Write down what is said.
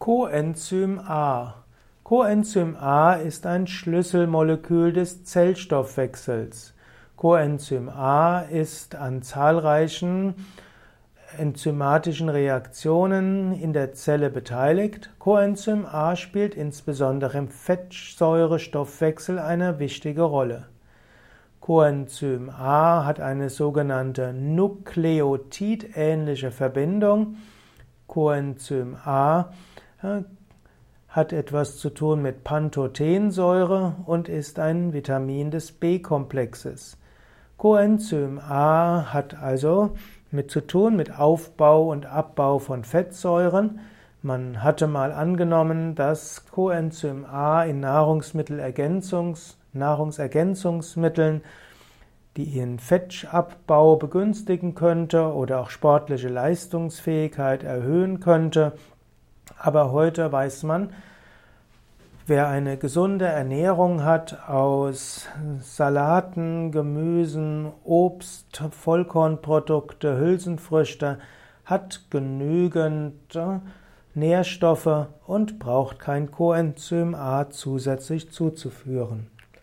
Coenzym A. Coenzym A ist ein Schlüsselmolekül des Zellstoffwechsels. Coenzym A ist an zahlreichen enzymatischen Reaktionen in der Zelle beteiligt. Coenzym A spielt insbesondere im Fettsäurestoffwechsel eine wichtige Rolle. Coenzym A hat eine sogenannte nukleotidähnliche Verbindung. Coenzym A hat etwas zu tun mit Pantothensäure und ist ein Vitamin des B-Komplexes. Coenzym A hat also mit zu tun mit Aufbau und Abbau von Fettsäuren. Man hatte mal angenommen, dass Coenzym A in Nahrungsmittelergänzungs, Nahrungsergänzungsmitteln die ihren Fettabbau begünstigen könnte oder auch sportliche Leistungsfähigkeit erhöhen könnte. Aber heute weiß man, wer eine gesunde Ernährung hat aus Salaten, Gemüsen, Obst, Vollkornprodukte, Hülsenfrüchte, hat genügend Nährstoffe und braucht kein Coenzym A zusätzlich zuzuführen.